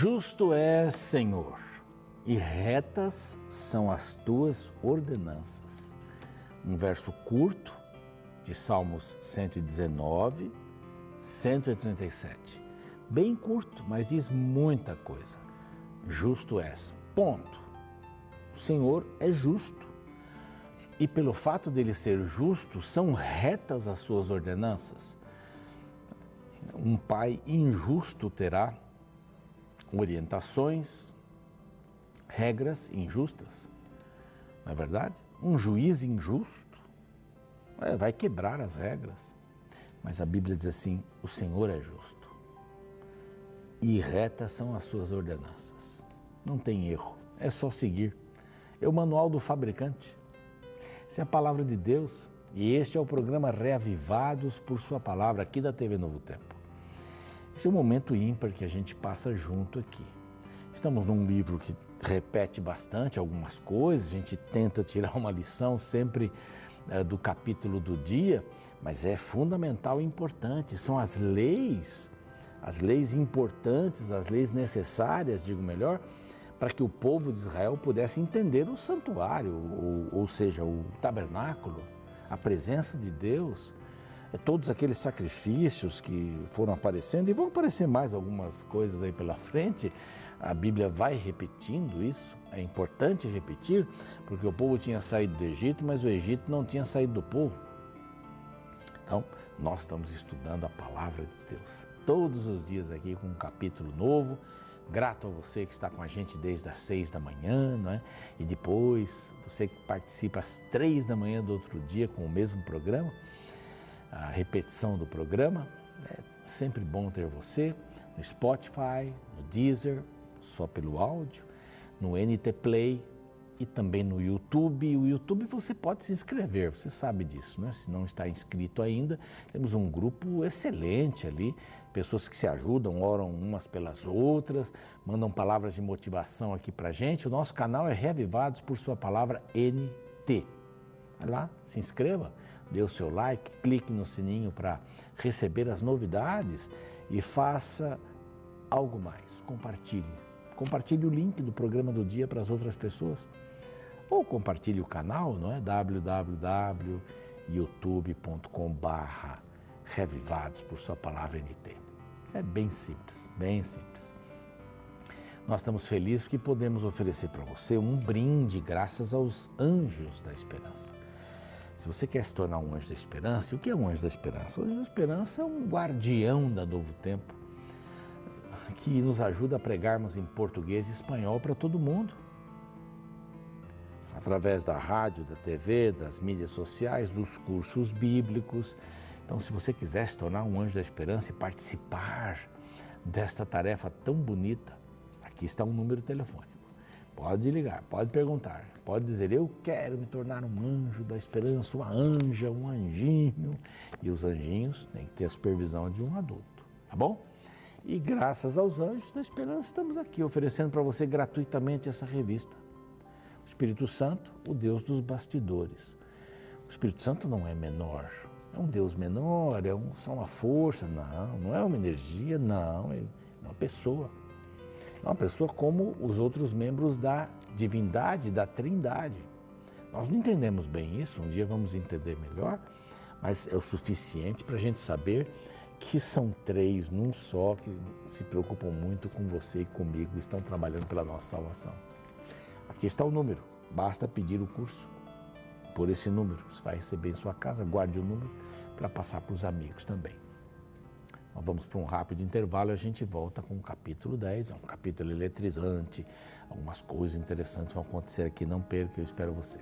Justo é, Senhor, e retas são as tuas ordenanças. Um verso curto de Salmos 119, 137. Bem curto, mas diz muita coisa. Justo és. Ponto. O Senhor é justo. E pelo fato dele ser justo, são retas as suas ordenanças. Um pai injusto terá orientações, regras injustas. Não é verdade? Um juiz injusto é, vai quebrar as regras. Mas a Bíblia diz assim: o Senhor é justo. E retas são as suas ordenanças. Não tem erro, é só seguir. É o manual do fabricante. Essa é a palavra de Deus e este é o programa Reavivados por Sua Palavra aqui da TV Novo Tempo. Esse é um momento ímpar que a gente passa junto aqui. Estamos num livro que repete bastante algumas coisas, a gente tenta tirar uma lição sempre é, do capítulo do dia, mas é fundamental e importante. São as leis, as leis importantes, as leis necessárias, digo melhor, para que o povo de Israel pudesse entender o santuário, ou, ou seja, o tabernáculo, a presença de Deus, todos aqueles sacrifícios que foram aparecendo e vão aparecer mais algumas coisas aí pela frente. A Bíblia vai repetindo isso, é importante repetir, porque o povo tinha saído do Egito, mas o Egito não tinha saído do povo. Então, nós estamos estudando a palavra de Deus todos os dias aqui com um capítulo novo Grato a você que está com a gente desde as seis da manhã, não é? E depois, você que participa às três da manhã do outro dia com o mesmo programa, a repetição do programa. É sempre bom ter você no Spotify, no Deezer, só pelo áudio, no NT Play e também no YouTube. O YouTube você pode se inscrever, você sabe disso, né? Se não está inscrito ainda, temos um grupo excelente ali pessoas que se ajudam, oram umas pelas outras, mandam palavras de motivação aqui para gente. O nosso canal é Reavivados por Sua Palavra NT. Vai lá, se inscreva, dê o seu like, clique no sininho para receber as novidades e faça algo mais. Compartilhe. Compartilhe o link do programa do dia para as outras pessoas. Ou compartilhe o canal, não é? www.youtube.com/barra revivados por Sua palavra NT. É bem simples, bem simples. Nós estamos felizes porque podemos oferecer para você um brinde graças aos anjos da esperança. Se você quer se tornar um anjo da esperança, o que é um anjo da esperança? O anjo da esperança é um guardião da Novo Tempo que nos ajuda a pregarmos em português e espanhol para todo mundo. Através da rádio, da TV, das mídias sociais, dos cursos bíblicos então, se você quiser se tornar um anjo da esperança e participar desta tarefa tão bonita, aqui está um número telefônico. Pode ligar, pode perguntar, pode dizer: Eu quero me tornar um anjo da esperança, uma anja, um anjinho. E os anjinhos têm que ter a supervisão de um adulto, tá bom? E graças aos anjos da esperança, estamos aqui oferecendo para você gratuitamente essa revista. O Espírito Santo, o Deus dos bastidores. O Espírito Santo não é menor, é um Deus menor, é um, só uma força. Não, não é uma energia, não, é uma pessoa. Uma pessoa como os outros membros da divindade, da trindade. Nós não entendemos bem isso, um dia vamos entender melhor, mas é o suficiente para a gente saber que são três num só que se preocupam muito com você e comigo estão trabalhando pela nossa salvação. Aqui está o número, basta pedir o curso por esse número. Você vai receber em sua casa, guarde o número para passar para os amigos também. Nós vamos para um rápido intervalo e a gente volta com o capítulo 10, é um capítulo eletrizante, algumas coisas interessantes vão acontecer aqui, não perca, eu espero você.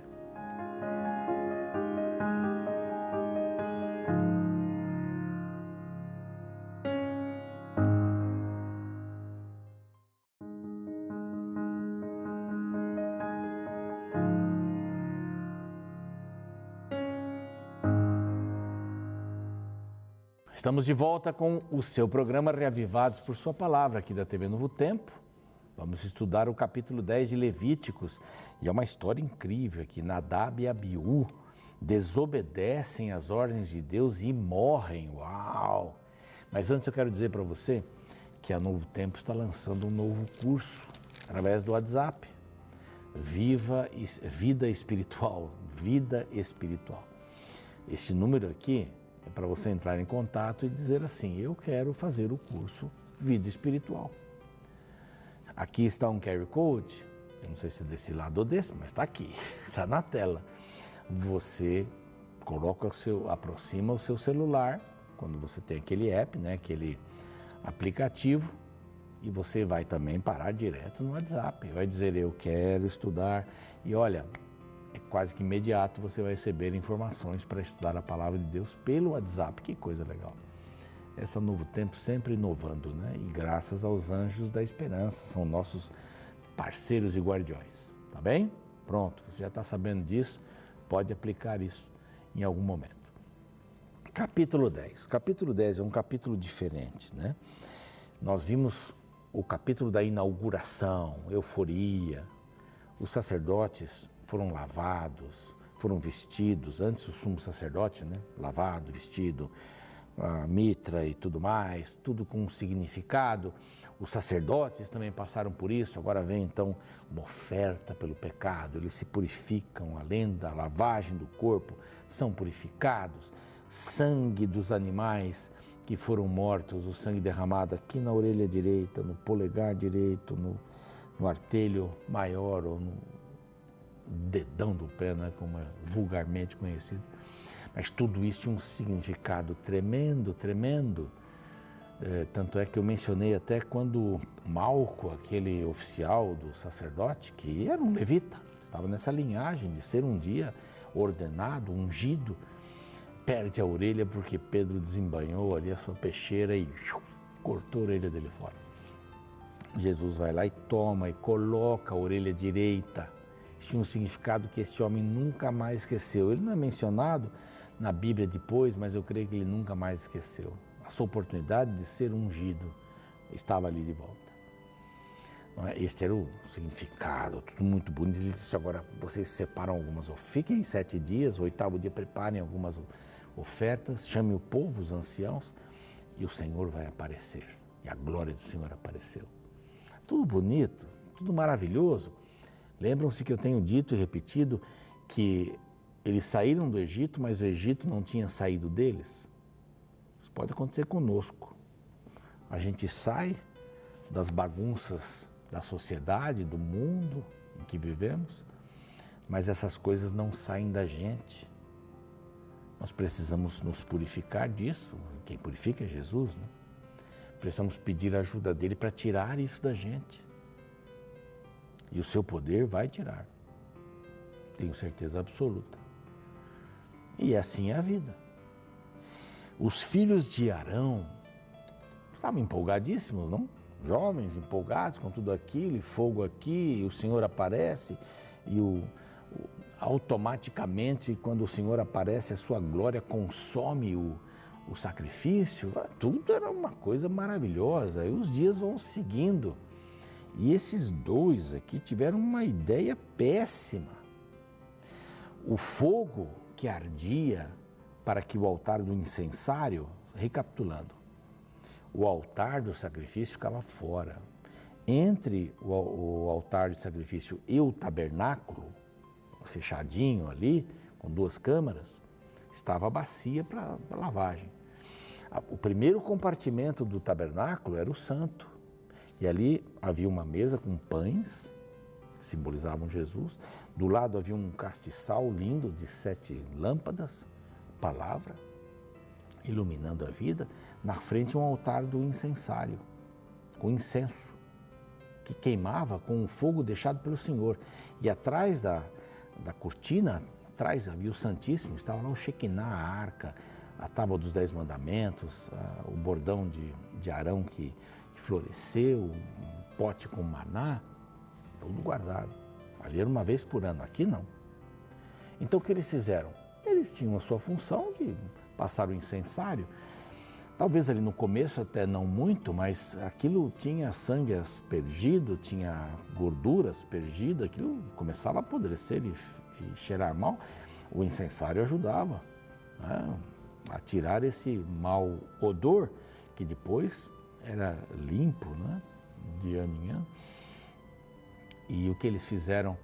Estamos de volta com o seu programa Reavivados por Sua Palavra, aqui da TV Novo Tempo. Vamos estudar o capítulo 10 de Levíticos. E é uma história incrível aqui. Nadab e Abiú desobedecem às ordens de Deus e morrem. Uau! Mas antes eu quero dizer para você que a Novo Tempo está lançando um novo curso através do WhatsApp. Viva Vida Espiritual. Vida Espiritual. Esse número aqui é para você entrar em contato e dizer assim: Eu quero fazer o curso Vida Espiritual. Aqui está um QR Code, eu não sei se é desse lado ou desse, mas está aqui, está na tela. Você coloca o seu, aproxima o seu celular, quando você tem aquele app, né, aquele aplicativo, e você vai também parar direto no WhatsApp. Vai dizer eu quero estudar e olha, é quase que imediato você vai receber informações para estudar a palavra de Deus pelo WhatsApp. Que coisa legal. Essa Novo Tempo sempre inovando, né? E graças aos anjos da esperança, são nossos parceiros e guardiões. Tá bem? Pronto, você já está sabendo disso, pode aplicar isso em algum momento. Capítulo 10. Capítulo 10 é um capítulo diferente, né? Nós vimos o capítulo da inauguração, euforia. Os sacerdotes foram lavados, foram vestidos, antes o sumo sacerdote, né? Lavado, vestido, a mitra e tudo mais, tudo com um significado. Os sacerdotes também passaram por isso, agora vem então uma oferta pelo pecado, eles se purificam, além da lavagem do corpo, são purificados. Sangue dos animais que foram mortos, o sangue derramado aqui na orelha direita, no polegar direito, no, no artelho maior ou no dedão do pé, né, como é vulgarmente conhecido. Mas tudo isso tinha um significado tremendo, tremendo. É, tanto é que eu mencionei até quando Malco, aquele oficial do sacerdote, que era um levita, estava nessa linhagem de ser um dia ordenado, ungido, perde a orelha porque Pedro desembanhou ali a sua peixeira e cortou a orelha dele fora. Jesus vai lá e toma e coloca a orelha direita. Tinha um significado que esse homem nunca mais esqueceu. Ele não é mencionado na Bíblia depois, mas eu creio que ele nunca mais esqueceu. A sua oportunidade de ser ungido estava ali de volta. É? Este era o significado, tudo muito bonito. Ele disse: agora vocês separam algumas, fiquem sete dias, oitavo dia preparem algumas ofertas, chame o povo, os anciãos, e o Senhor vai aparecer. E a glória do Senhor apareceu. Tudo bonito, tudo maravilhoso. Lembram-se que eu tenho dito e repetido que eles saíram do Egito, mas o Egito não tinha saído deles? Isso pode acontecer conosco. A gente sai das bagunças da sociedade, do mundo em que vivemos, mas essas coisas não saem da gente. Nós precisamos nos purificar disso. Quem purifica é Jesus, né? Precisamos pedir a ajuda dele para tirar isso da gente. E o seu poder vai tirar. Tenho certeza absoluta. E assim é a vida. Os filhos de Arão estavam empolgadíssimos, não? Jovens, empolgados com tudo aquilo, e fogo aqui, e o Senhor aparece, e o, automaticamente, quando o Senhor aparece, a sua glória consome o, o sacrifício. Tudo era uma coisa maravilhosa. E os dias vão seguindo. E esses dois aqui tiveram uma ideia péssima. O fogo que ardia para que o altar do incensário, recapitulando, o altar do sacrifício ficava fora. Entre o, altar de sacrifício e o tabernáculo, fechadinho ali, com duas câmaras, estava a bacia para lavagem. O primeiro compartimento do tabernáculo era o santo. E ali havia uma mesa com pães, simbolizavam Jesus. Do lado havia um castiçal lindo de sete lâmpadas, palavra, iluminando a vida. Na frente, um altar do incensário, com incenso, que queimava com o fogo deixado pelo Senhor. E atrás da, da cortina, atrás havia o Santíssimo, estava lá o Shekinah, a arca, a tábua dos Dez Mandamentos, a, o bordão de, de Arão que, que floresceu, um pote com maná, tudo guardado. Ali era uma vez por ano, aqui não. Então o que eles fizeram? Eles tinham a sua função de passar o incensário. Talvez ali no começo até não muito, mas aquilo tinha sangue aspergido, tinha gordura aspergida, aquilo começava a apodrecer e, e cheirar mal. O incensário ajudava né, a tirar esse mau odor que depois era limpo, né? de ano em ano. E o que eles fizeram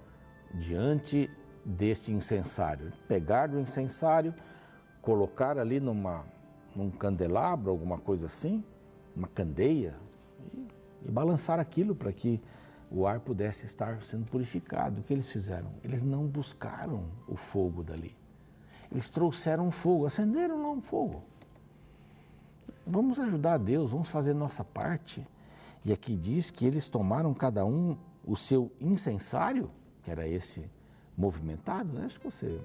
diante deste incensário? Pegaram o incensário, colocar ali numa, num candelabro, alguma coisa assim, uma candeia, e, e balançar aquilo para que o ar pudesse estar sendo purificado. O que eles fizeram? Eles não buscaram o fogo dali. Eles trouxeram fogo, acenderam lá um fogo. Vamos ajudar a Deus, vamos fazer nossa parte. E aqui diz que eles tomaram cada um o seu incensário, que era esse movimentado, né? Acho que você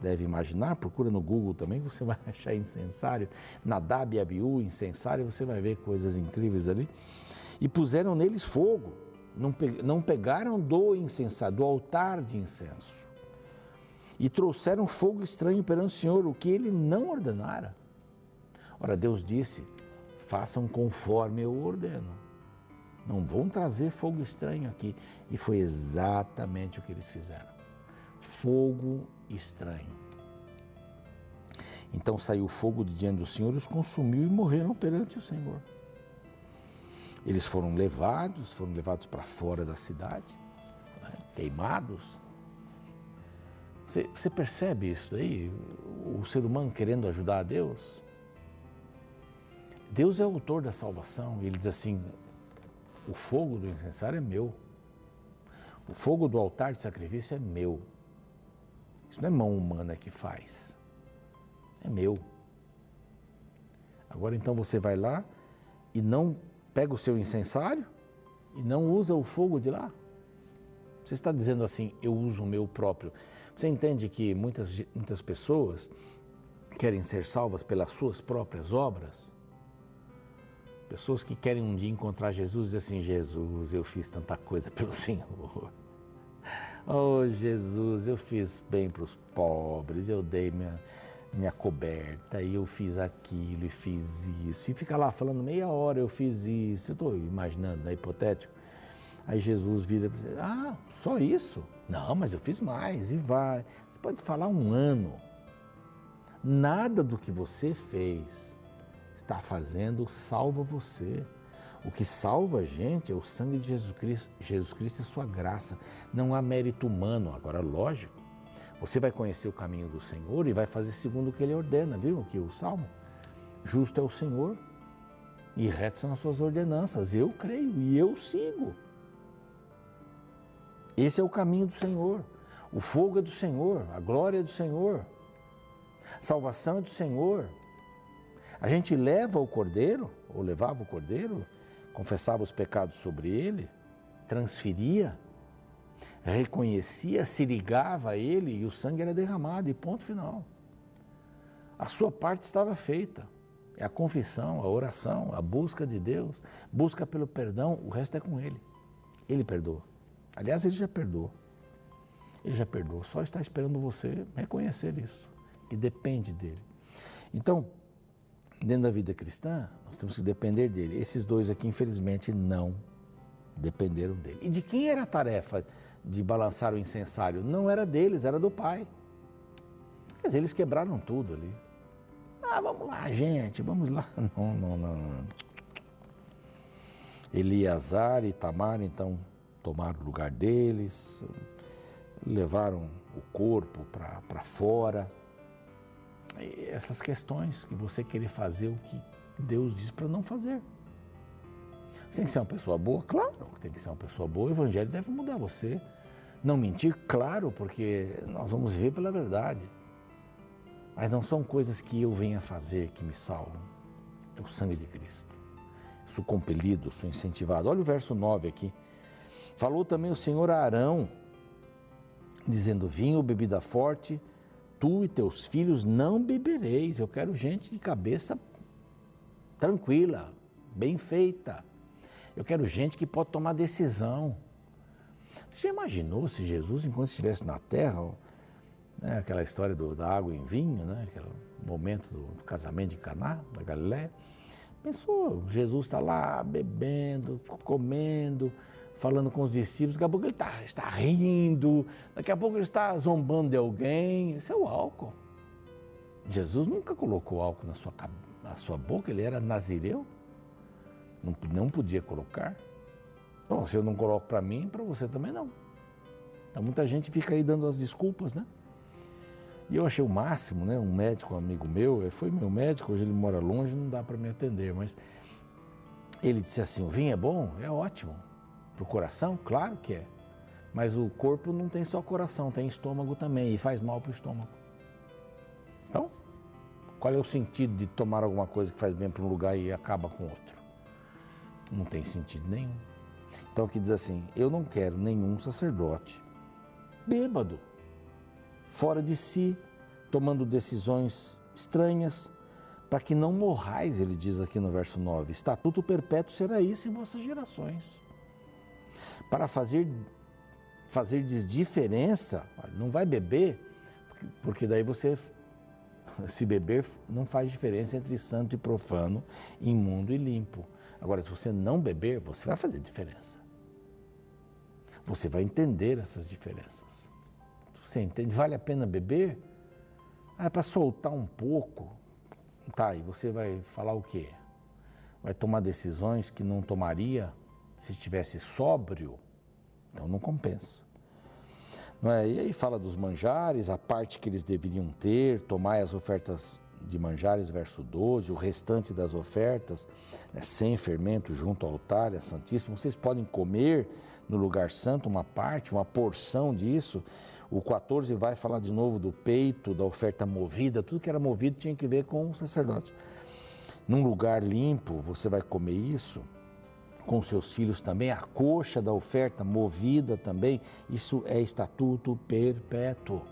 deve imaginar, procura no Google também, você vai achar incensário, Nadab e Abiú, incensário, você vai ver coisas incríveis ali. E puseram neles fogo, não, não pegaram do incensário, do altar de incenso. E trouxeram fogo estranho perante o Senhor, o que ele não ordenara. Ora, Deus disse: façam conforme eu ordeno. Não vão trazer fogo estranho aqui. E foi exatamente o que eles fizeram. Fogo estranho. Então saiu fogo de diante do Senhor, os consumiu e morreram perante o Senhor. Eles foram levados, foram levados para fora da cidade, né, queimados. Você, você percebe isso aí? O ser humano querendo ajudar a Deus? Deus é o autor da salvação ele diz assim: o fogo do incensário é meu. O fogo do altar de sacrifício é meu. Isso não é mão humana que faz. É meu. Agora então você vai lá e não pega o seu incensário e não usa o fogo de lá. Você está dizendo assim, eu uso o meu próprio. Você entende que muitas, muitas pessoas querem ser salvas pelas suas próprias obras? Pessoas que querem um dia encontrar Jesus e assim: Jesus, eu fiz tanta coisa pelo Senhor. Oh, Jesus, eu fiz bem para os pobres, eu dei minha, minha coberta, e eu fiz aquilo e fiz isso. E fica lá falando meia hora, eu fiz isso. Estou imaginando, né, hipotético. Aí Jesus vira e diz: Ah, só isso? Não, mas eu fiz mais, e vai. Você pode falar um ano. Nada do que você fez está fazendo salva você. O que salva a gente é o sangue de Jesus Cristo, Jesus Cristo e sua graça. Não há mérito humano. Agora, lógico, você vai conhecer o caminho do Senhor e vai fazer segundo o que Ele ordena, viu? Aqui o Salmo. Justo é o Senhor e reto são as suas ordenanças. Eu creio e eu sigo. Esse é o caminho do Senhor. O fogo é do Senhor, a glória é do Senhor. Salvação é do Senhor. A gente leva o cordeiro, ou levava o cordeiro, confessava os pecados sobre ele, transferia, reconhecia, se ligava a ele e o sangue era derramado, e ponto final. A sua parte estava feita. É a confissão, a oração, a busca de Deus, busca pelo perdão, o resto é com Ele. Ele perdoa. Aliás, Ele já perdoou. Ele já perdoou, só está esperando você reconhecer isso, que depende dele. Então, dentro da vida cristã, nós temos que depender dele. Esses dois aqui, infelizmente, não dependeram dele. E de quem era a tarefa de balançar o incensário? Não era deles, era do pai. Quer dizer, eles quebraram tudo ali. Ah, vamos lá, gente, vamos lá. Não, não, não. Eliasar e Tamar, então, tomaram o lugar deles, levaram o corpo para fora essas questões que você querer fazer o que Deus diz para não fazer. Você tem que ser uma pessoa boa? Claro tem que ser uma pessoa boa. O Evangelho deve mudar você. Não mentir? Claro, porque nós vamos viver pela verdade. Mas não são coisas que eu venha fazer que me salvam. É o sangue de Cristo. Sou compelido, sou incentivado. Olha o verso 9 aqui. Falou também o Senhor a Arão, dizendo: Vinho, bebida forte tu e teus filhos não bebereis. Eu quero gente de cabeça tranquila, bem feita. Eu quero gente que pode tomar decisão. Você já imaginou se Jesus, enquanto estivesse na terra, né, aquela história do, da água em vinho, né, aquele momento do, do casamento de Caná, da Galiléia, pensou, Jesus está lá bebendo, comendo, falando com os discípulos, daqui a pouco ele tá, está rindo, daqui a pouco ele está zombando de alguém. Isso é o álcool. Jesus nunca colocou álcool na sua, na sua boca, ele era nazireu. Não, não podia colocar. Bom, se eu não coloco para mim, para você também não. Então muita gente fica aí dando as desculpas, né? E eu achei o máximo, né? Um médico um amigo meu, foi meu médico, hoje ele mora longe, não dá para me atender, mas ele disse assim: o vinho é bom? É ótimo. Para o coração? Claro que é. Mas o corpo não tem só coração, tem estômago também e faz mal para o estômago. Então, qual é o sentido de tomar alguma coisa que faz bem para um lugar e acaba com outro? Não tem sentido nenhum. Então aqui diz assim: eu não quero nenhum sacerdote bêbado, fora de si, tomando decisões estranhas, para que não morrais, ele diz aqui no verso 9. Estatuto perpétuo será isso em vossas gerações. Para fazer fazer diferença, não vai beber, porque daí você se beber não faz diferença entre santo e profano, imundo e limpo. Agora, se você não beber, você vai fazer diferença. Você vai entender essas diferenças. Você entende? Vale a pena beber? Ah, é para soltar um pouco. Tá, e você vai falar o quê? Vai tomar decisões que não tomaria se estivesse sóbrio? Então não compensa. Não é? E aí fala dos manjares, a parte que eles deveriam ter, tomar as ofertas de manjares, verso 12, o restante das ofertas, né, sem fermento, junto ao altar, é santíssimo. Vocês podem comer no lugar santo uma parte, uma porção disso. O 14 vai falar de novo do peito, da oferta movida, tudo que era movido tinha que ver com o sacerdote. Num lugar limpo, você vai comer isso com seus filhos também, a coxa da oferta movida também, isso é estatuto perpétuo.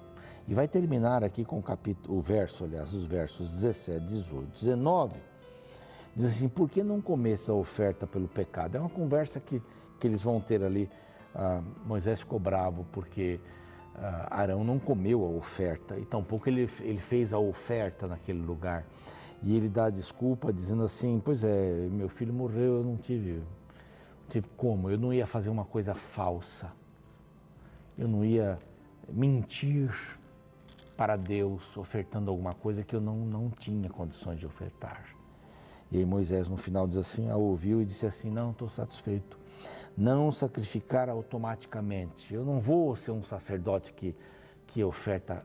E vai terminar aqui com o capítulo, o verso, aliás, os versos 17, 18, 19. Diz assim: por que não comer essa oferta pelo pecado? É uma conversa que, que eles vão ter ali. Ah, Moisés ficou bravo porque ah, Arão não comeu a oferta e tampouco ele, ele fez a oferta naquele lugar. E ele dá desculpa dizendo assim: Pois é, meu filho morreu, eu não tive, tive como, eu não ia fazer uma coisa falsa, eu não ia mentir para Deus ofertando alguma coisa que eu não, não tinha condições de ofertar. E aí Moisés no final diz assim, a ouviu e disse assim, não, estou satisfeito não sacrificar automaticamente. Eu não vou ser um sacerdote que, que oferta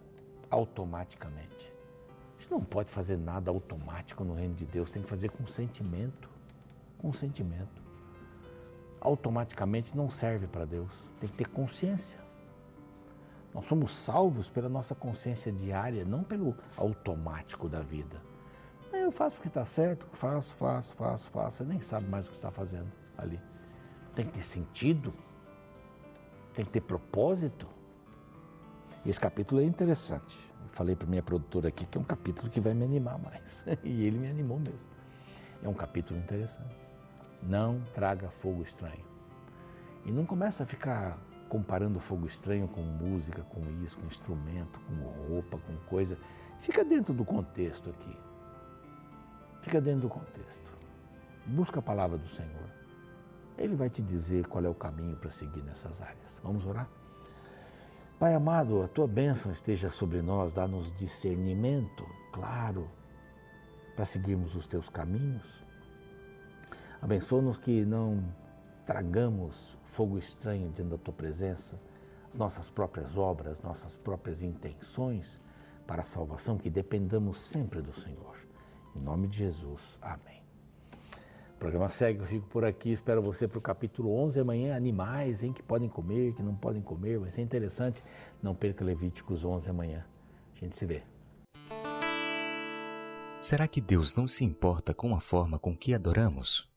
automaticamente. A gente não pode fazer nada automático no reino de Deus, tem que fazer com sentimento. Com sentimento. Automaticamente não serve para Deus, tem que ter consciência. Nós somos salvos pela nossa consciência diária, não pelo automático da vida. Eu faço porque está certo, faço, faço, faço, faço. Você nem sabe mais o que está fazendo ali tem que ter sentido, tem que ter propósito. Esse capítulo é interessante. Eu falei para minha produtora aqui que é um capítulo que vai me animar mais. e ele me animou mesmo. É um capítulo interessante. Não traga fogo estranho. E não começa a ficar comparando fogo estranho com música, com isso, com instrumento, com roupa, com coisa. Fica dentro do contexto aqui. Fica dentro do contexto. Busca a palavra do Senhor. Ele vai te dizer qual é o caminho para seguir nessas áreas. Vamos orar? Pai amado, a tua bênção esteja sobre nós, dá-nos discernimento, claro, para seguirmos os teus caminhos. Abençoa-nos que não tragamos fogo estranho diante da tua presença, as nossas próprias obras, nossas próprias intenções para a salvação, que dependamos sempre do Senhor. Em nome de Jesus, amém. O programa segue, eu fico por aqui, espero você para o capítulo 11 amanhã, animais, hein, que podem comer, que não podem comer, vai ser interessante. Não perca Levíticos 11 amanhã. A gente se vê. Será que Deus não se importa com a forma com que adoramos?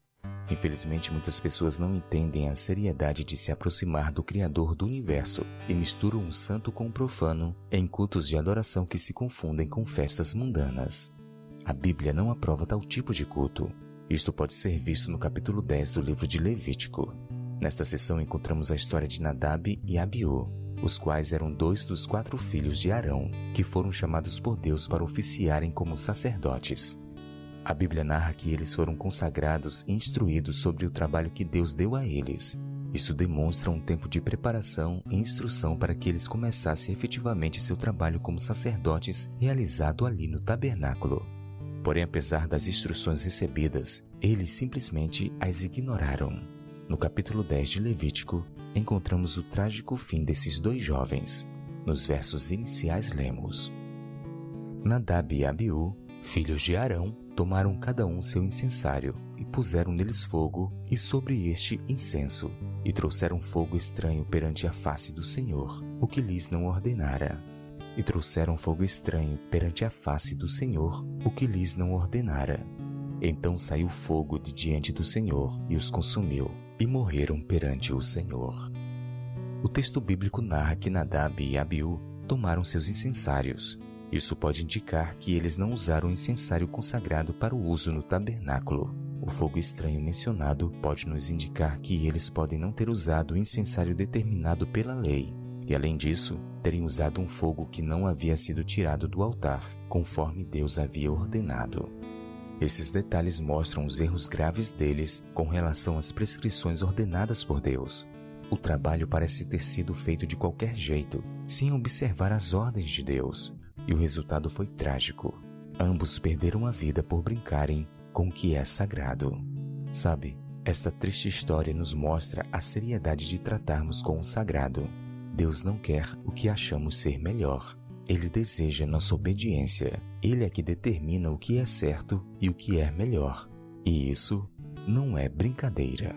Infelizmente, muitas pessoas não entendem a seriedade de se aproximar do Criador do universo e misturam um santo com um profano em cultos de adoração que se confundem com festas mundanas. A Bíblia não aprova tal tipo de culto. Isto pode ser visto no capítulo 10 do livro de Levítico. Nesta sessão encontramos a história de Nadab e Abiú, os quais eram dois dos quatro filhos de Arão, que foram chamados por Deus para oficiarem como sacerdotes. A Bíblia narra que eles foram consagrados e instruídos sobre o trabalho que Deus deu a eles. Isso demonstra um tempo de preparação e instrução para que eles começassem efetivamente seu trabalho como sacerdotes realizado ali no tabernáculo. Porém, apesar das instruções recebidas, eles simplesmente as ignoraram. No capítulo 10 de Levítico, encontramos o trágico fim desses dois jovens. Nos versos iniciais lemos: Nadab e Abiú, filhos de Arão, tomaram cada um seu incensário e puseram neles fogo e sobre este incenso, e trouxeram fogo estranho perante a face do Senhor, o que lhes não ordenara. E trouxeram fogo estranho perante a face do Senhor, o que lhes não ordenara. Então saiu fogo de diante do Senhor e os consumiu, e morreram perante o Senhor. O texto bíblico narra que Nadab e Abiú tomaram seus incensários. Isso pode indicar que eles não usaram o incensário consagrado para o uso no tabernáculo. O fogo estranho mencionado pode nos indicar que eles podem não ter usado o incensário determinado pela lei, e além disso, terem usado um fogo que não havia sido tirado do altar, conforme Deus havia ordenado. Esses detalhes mostram os erros graves deles com relação às prescrições ordenadas por Deus. O trabalho parece ter sido feito de qualquer jeito, sem observar as ordens de Deus, e o resultado foi trágico. Ambos perderam a vida por brincarem com o que é sagrado. Sabe, esta triste história nos mostra a seriedade de tratarmos com o sagrado. Deus não quer o que achamos ser melhor. Ele deseja nossa obediência. Ele é que determina o que é certo e o que é melhor. E isso não é brincadeira.